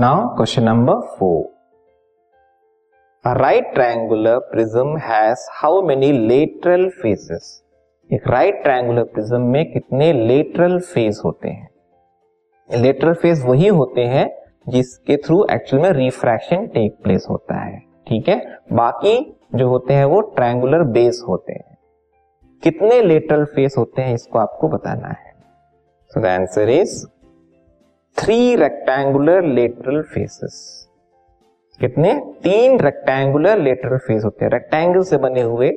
Now question number four A right triangular prism has how many lateral faces? एक right triangular prism में कितने lateral face होते हैं? Lateral face वही होते हैं जिसके थ्रू एक्चुअल में रिफ्रैक्शन टेक प्लेस होता है। ठीक है? बाकी जो होते हैं वो ट्रायंगुलर बेस होते हैं। कितने लेटरल फेस होते हैं इसको आपको बताना है? So the answer is three rectangular lateral faces कितने? तीन रेक्टेंगुलर लेटरल फेस होते हैं। रेक्टेंगल से बने हुए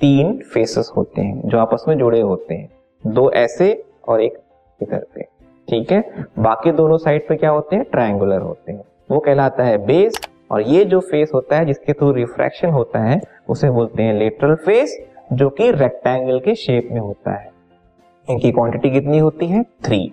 तीन फेसेस होते हैं, जो आपस में जुड़े होते हैं। दो ऐसे और एक इधर पे। ठीक है? बाकी दोनों साइड पे क्या होते हैं? ट्रायंगुलर होते हैं। वो कहलाता है बेस और ये जो फेस होता है, जिसके थ्रू रिफ्रैक्शन होता है, उसे बोलते हैं लेटरल फेस जो कि रेक्टेंगल के शेप में होता है। इनकी क्वांटिटी कितनी होती है? Three